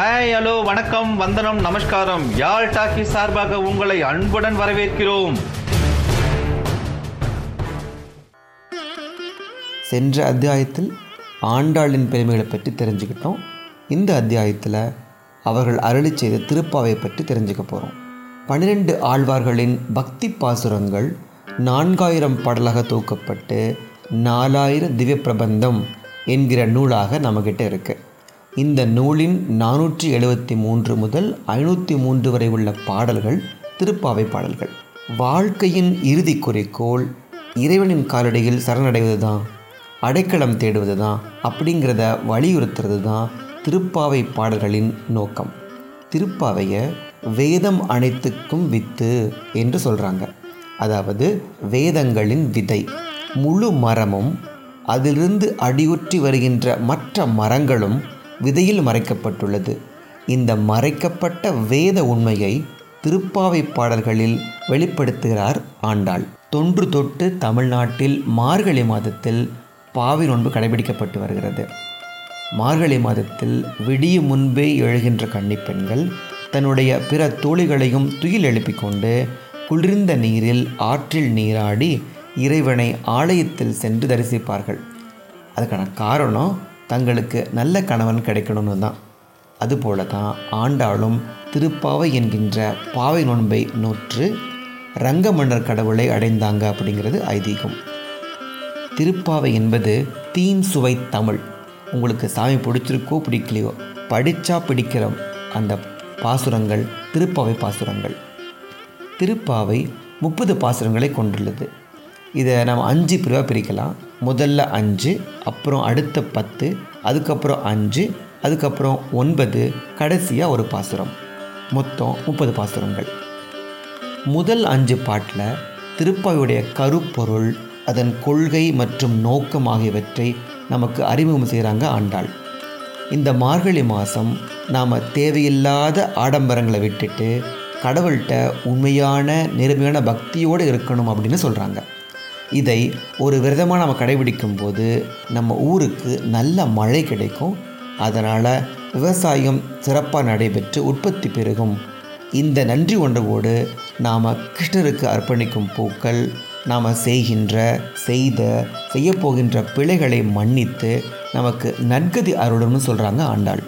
Hi hello வணக்கம் வந்தனம் நமஸ்காரம். யாழ் டாக்கி சார்பாக உங்களை அன்புடன் வரவேற்கிறோம். சென்ற அத்தியாயத்தில் ஆண்டாளின் பெருமைகளை பற்றி தெரிஞ்சுக்கிட்டோம். இந்த அத்தியாயத்தில் அவர்கள் அருளி செய்த திருப்பாவை பற்றி தெரிஞ்சுக்க போகிறோம் பன்னிரெண்டு ஆழ்வார்களின் பக்தி பாசுரங்கள் நான்காயிரம் பாடலாக தொகுக்கப்பட்டு நாலாயிரம் திவ்ய பிரபந்தம் என்கிற நூலாக நம்மக்கிட்ட இருக்குது இந்த நூலின் நானூற்றி எழுபத்தி மூன்று முதல் ஐநூற்றி மூன்று வரை உள்ள பாடல்கள் திருப்பாவை பாடல்கள். வாழ்க்கையின் இறுதி குறிக்கோள் இறைவனின் காலடியில் சரணடைவது தான் அடைக்கலம் தேடுவது தான் அப்படிங்கிறத வலியுறுத்துறது தான் திருப்பாவை பாடல்களின் நோக்கம். திருப்பாவையை வேதம் அனைத்துக்கும் வித்து என்று சொல்கிறாங்க அதாவது வேதங்களின் விதை. முழு மரமும் அதிலிருந்து அடியுற்றி வருகின்ற மற்ற மரங்களும் விதையில் மறைக்கப்பட்டுள்ளது. இந்த மறைக்கப்பட்ட வேத உண்மையை திருப்பாவை பாடல்களில் வெளிப்படுத்துகிறார் ஆண்டாள். தொன்று தொட்டு தமிழ்நாட்டில் மார்கழி மாதத்தில் பாவி நோன்பு கடைபிடிக்கப்பட்டு வருகிறது. மார்கழி மாதத்தில் விடியும் முன்பே எழுகின்ற கன்னிப்பெண்கள் தன்னுடைய பிற தோழிகளையும் துயில் எழுப்பிக் கொண்டு குளிர்ந்த நீரில் ஆற்றில் நீராடி இறைவனை ஆலயத்தில் சென்று தரிசிப்பார்கள். அதுக்கான காரணம் தங்களுக்கு நல்ல கணவன் கிடைக்கணும்னு தான் அதுபோல தான் ஆண்டாளும் திருப்பாவை என்கின்ற பாவை நோன்பை நோற்று ரங்கமன்னர் கடவுளை அடைந்தாங்க அப்படிங்கிறது ஐதீகம். திருப்பாவை என்பது தீன் சுவை தமிழ். உங்களுக்கு சாமி பிடிச்சிருக்கோ பிடிக்கலையோ படித்தா பிடிக்கிற அந்த பாசுரங்கள் திருப்பாவை பாசுரங்கள். திருப்பாவை முப்பது பாசுரங்களை கொண்டுள்ளது. இதை நம்ம அஞ்சு பிரிவாக பிரிக்கலாம். முதல்ல அஞ்சு அப்புறம் அடுத்த பத்து அதுக்கப்புறம் அஞ்சு அதுக்கப்புறம் ஒன்பது கடைசியாக ஒரு பாசுரம். மொத்தம் முப்பது பாசுரங்கள். முதல் அஞ்சு பாட்டில் திருப்பாவையுடைய கருப்பொருள் அதன் கொள்கை மற்றும் நோக்கம் ஆகியவற்றை நமக்கு அறிமுகம் செய்கிறாங்க ஆண்டாள். இந்த மார்கழி மாதம் நாம் தேவையில்லாத ஆடம்பரங்களை விட்டுட்டு கடவுள்கிட்ட உண்மையான நேர்மையான பக்தியோடு இருக்கணும் அப்படின்னு சொல்கிறாங்க இதை ஒரு விரதமாக நம்ம கடைபிடிக்கும் போது நம்ம ஊருக்கு நல்ல மழை கிடைக்கும். அதனால் விவசாயம் சிறப்பாக நடைபெற்று உற்பத்தி பெருகும். இந்த நன்றி உணர்வோடு நாம் கிருஷ்ணருக்கு அர்ப்பணிக்கும் பூக்கள் நாம் செய்கின்ற செய்த செய்யப்போகின்ற பிழைகளை மன்னித்து நமக்கு நற்கதி அருளும்னு சொல்கிறாங்க ஆண்டாள்.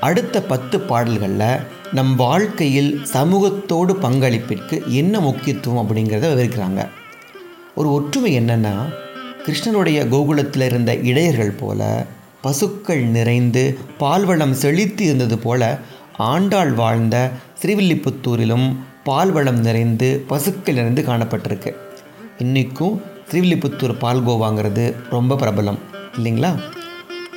அடுத்த பத்து பாடல்களில் நம் வாழ்க்கையில் சமூகத்தோடு பங்களிப்பிற்கு என்ன முக்கியத்துவம் அப்படிங்கிறத விவரிக்கிறாங்க. ஒரு ஒற்றுமை என்னென்னா கிருஷ்ணனுடைய கோகுலத்தில் இருந்த இடையர்கள் போல பசுக்கள் நிறைந்து பால்வளம் செழித்து இருந்தது போல ஆண்டாள் வாழ்ந்த ஸ்ரீவில்லிபுத்தூரிலும் பால்வளம் நிறைந்து பசுக்கள் நிறைந்து காணப்பட்டிருக்கு. இன்றைக்கும் ஸ்ரீவில்லிபுத்தூர் பால்கோவாங்கிறது ரொம்ப பிரபலம் இல்லைங்களா?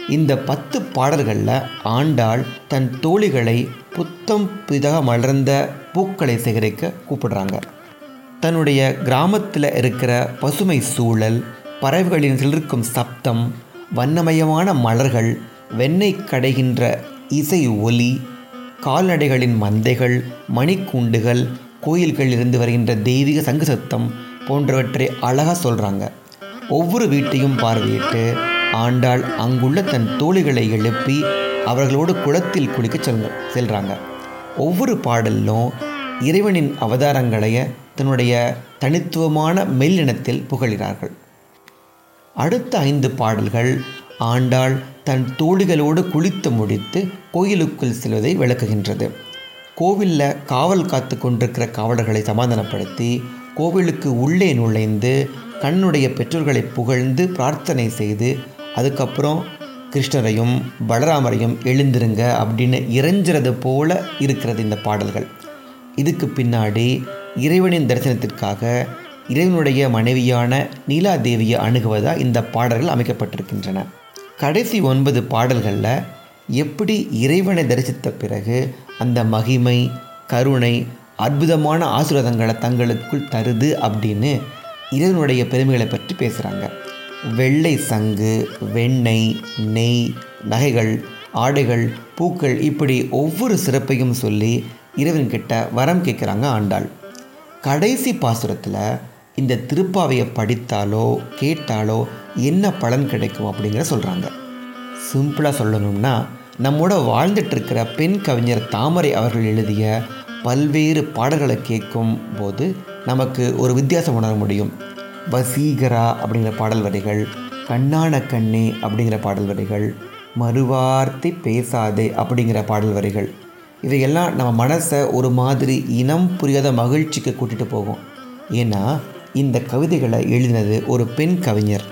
இந்த பத்து பாடல்களில் ஆண்டாள் தன் தோழிகளை புத்தம் புதிதாக மலர்ந்த பூக்களை சேகரிக்க கூப்பிடுறாங்க. தன்னுடைய கிராமத்தில் இருக்கிற பசுமை சூழல் பறவைகளின் சிலிர்க்கும் சப்தம் வண்ணமயமான மலர்கள் வெண்ணெய் கடைகின்ற இசை ஒலி கால்நடைகளின் மந்தைகள் மணிக்கூண்டுகள் கோயில்களிலிருந்து வருகின்ற தெய்வீக சங்கு சத்தம் போன்றவற்றை அழகாக சொல்கிறாங்க ஒவ்வொரு வீட்டையும் பார்வையிட்டு ஆண்டாள் அங்குள்ள தன் தோழிகளை எழுப்பி அவர்களோடு குளத்தில் குளிக்க செல் செல்கிறாங்க ஒவ்வொரு பாடலும் இறைவனின் அவதாரங்களைய தன்னுடைய தனித்துவமான மெல்லினத்தில் புகழ்கிறார்கள் அடுத்த ஐந்து பாடல்கள் ஆண்டாள் தன் தோழிகளோடு குளித்து முடித்து கோயிலுக்குள் செல்வதை விளக்குகின்றது. கோவிலில் காவல் காத்து கொண்டிருக்கிற காவலர்களை சமாதானப்படுத்தி கோவிலுக்கு உள்ளே நுழைந்து கண்ணுடைய பெற்றோர்களை புகழ்ந்து பிரார்த்தனை செய்து அதுக்கப்புறம் கிருஷ்ணரையும் பலராமரையும் எழுந்திருங்க அப்படின்னு இறைஞ்சிறது போல இருக்கிறது இந்த பாடல்கள். இதுக்கு பின்னாடி இறைவனின் தரிசனத்திற்காக இறைவனுடைய மனைவியான நீலாதேவியை அணுகுவதாக இந்த பாடல்கள் அமைக்கப்பட்டிருக்கின்றன. கடைசி ஒன்பது பாடல்களில் எப்படி இறைவனை தரிசித்த பிறகு அந்த மகிமை கருணை அற்புதமான ஆசீர்வாதங்களை தங்களுக்குள் தருது அப்படின்னு இறைவனுடைய பெருமைகளை பற்றி பேசுகிறாங்க வெள்ளை சங்கு வெண்ணெய் நெய் நகைகள் ஆடைகள் பூக்கள் இப்படி ஒவ்வொரு சிறப்பையும் சொல்லி இறைவன்கிட்ட வரம் கேட்குறாங்க ஆண்டாள். கடைசி பாசுரத்தில் இந்த திருப்பாவையை படித்தாலோ கேட்டாலோ என்ன பலன் கிடைக்கும் அப்படிங்கிற சொல்கிறாங்க சிம்பிளாக சொல்லணும்னா நம்மோட வாழ்ந்துட்டுருக்கிற பெண் கவிஞர் தாமரை அவர்கள் எழுதிய பல்வேறு பாடல்களை கேட்கும் போது நமக்கு ஒரு வித்தியாசம் உணர முடியும். வசீகரா அப்படிங்கிற பாடல் வரிகள் கண்ணான கண்ணே அப்படிங்கிற பாடல் வரிகள் மறுவார்த்தை பேசாதே அப்படிங்கிற பாடல் வரிகள் இவையெல்லாம் நம்ம மனசை ஒரு மாதிரி இனம் புரியாத மகிழ்ச்சிக்கு கூட்டிகிட்டு போகும். ஏன்னா இந்த கவிதைகளை எழுதினது ஒரு பெண் கவிஞர்.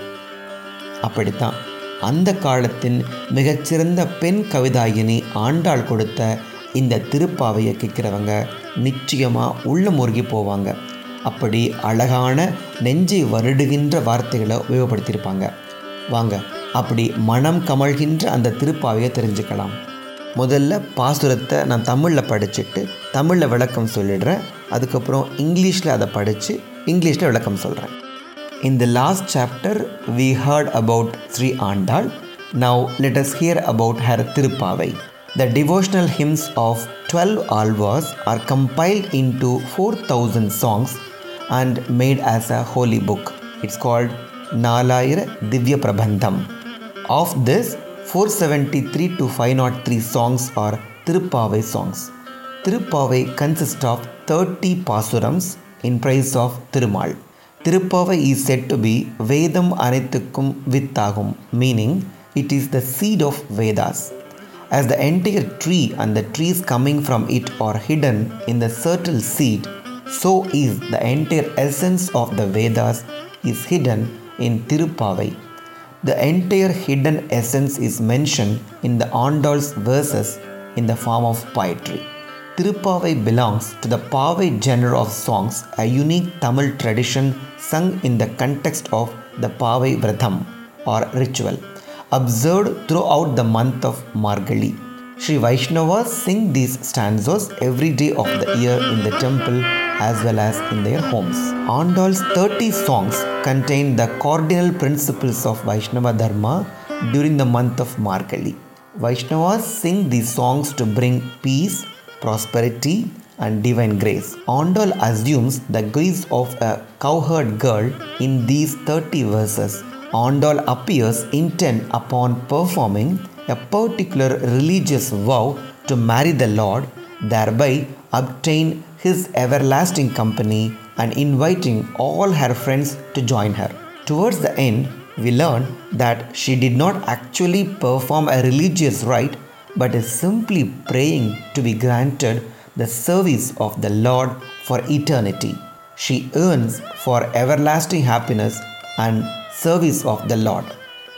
அப்படித்தான் அந்த காலத்தின் மிகச்சிறந்த பெண் கவிதாயினி ஆண்டாள் கொடுத்த இந்த திருப்பாவையை கேட்குறவங்க நிச்சயமாக உள்ள முருகி போவாங்க. அப்படி அழகான நெஞ்சை வருடுகின்ற வார்த்தைகளை உபயோகப்படுத்தியிருப்பாங்க. வாங்க அப்படி மனம் கமழ்கின்ற அந்த திருப்பாவையை தெரிஞ்சுக்கலாம். முதல்ல பாசுரத்தை நான் தமிழில் படிச்சுட்டு தமிழில் விளக்கம் சொல்லிடுறேன் அதுக்கப்புறம் இங்கிலீஷில் அதை படித்து இங்கிலீஷில் விளக்கம் சொல்கிறேன் இந்த last chapter we heard about Shri Andal now let us hear about her Tiruppavai the devotional hymns of twelve Alvars are compiled into four thousand songs and made as a holy book it's called Nalayira Divya Prabandham of this 473 to 503 songs are Tirupavai songs. Tirupavai consists of 30 pasurams in praise of Tirumal. Tirupavai is said to be Vedam Anithukkum Vittagum, meaning it is the seed of Vedas. As the entire tree and the trees coming from it are hidden in the certain seed, so is the entire essence of the Vedas is hidden in Tirupavai. The entire hidden essence is mentioned in the Andal's verses in the form of poetry. Tirupavai belongs to the Pavai genre of songs, a unique Tamil tradition sung in the context of the Pavai Vratham or ritual, observed throughout the month of Margali. Sri Vaishnavas sing these stanzas every day of the year in the temple as well as in their homes. Andal's 30 songs contain the cardinal principles of Vaishnava Dharma during the month of Markali. Vaishnavas sing these songs to bring peace, prosperity, and divine grace. Andal assumes the guise of a cowherd girl in these 30 verses. Andal appears intent upon performing a particular religious vow to marry the Lord, thereby obtain his everlasting company and inviting all her friends to join her. Towards the end, we learn that she did not actually perform a religious rite but is simply praying to be granted the service of the Lord for eternity. She earns for everlasting happiness and service of the Lord.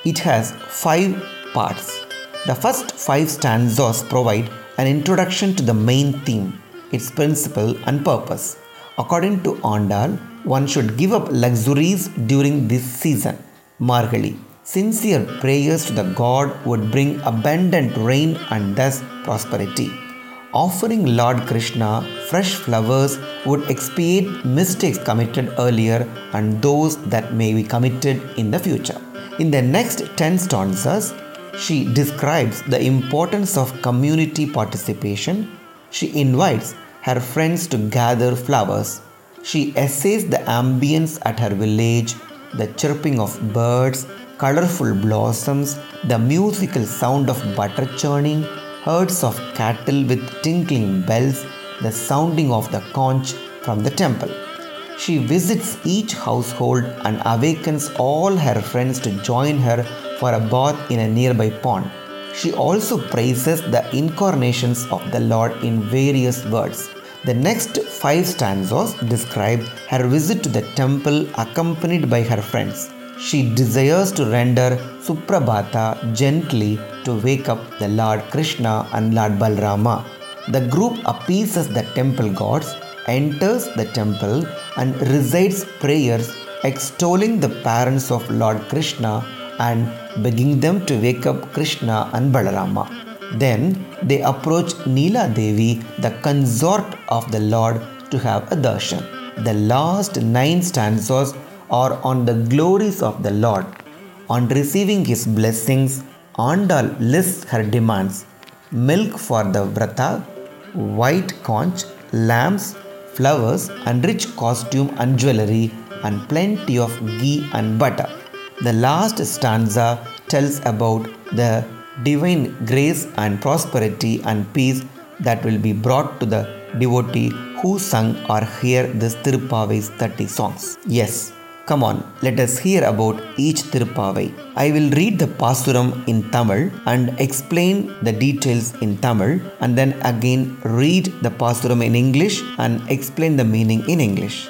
It has five parts. The first five stanzas provide an introduction to the main theme, its principle and purpose. According to Andal, one should give up luxuries during this season. Margali. Sincere prayers to the God would bring abundant rain and thus prosperity. Offering Lord Krishna fresh flowers would expiate mistakes committed earlier and those that may be committed in the future. In the next 10 stanzas, she describes the importance of community participation. She invites her friends to gather flowers. She essays the ambience at her village, the chirping of birds, colorful blossoms, the musical sound of butter churning, herds of cattle with tinkling bells, the sounding of the conch from the temple. She visits each household and awakens all her friends to join her for a bath in a nearby pond. She also praises the incarnations of the Lord in various words. The next five stanzas describe her visit to the temple accompanied by her friends. She desires to render Suprabhata gently to wake up the Lord Krishna and Lord Balrama. The group appeases the temple gods, enters the temple, and recites prayers extolling the parents of Lord Krishna and begging them to wake up Krishna and Balarama. Then they approach Neela Devi, the consort of the Lord, to have a darshan. The last nine stanzas are on the glories of the Lord. On receiving his blessings, Andal lists her demands milk for the vrata, white conch, lamps, flowers, and rich costume and jewelry, and plenty of ghee and butter. The last stanza tells about the divine grace and prosperity and peace that will be brought to the devotee who sung or hear this Tirupavai's 30 songs. Yes, come on, let us hear about each Tirupavai. I will read the Pasuram in Tamil and explain the details in Tamil and then again read the Pasuram in English and explain the meaning in English.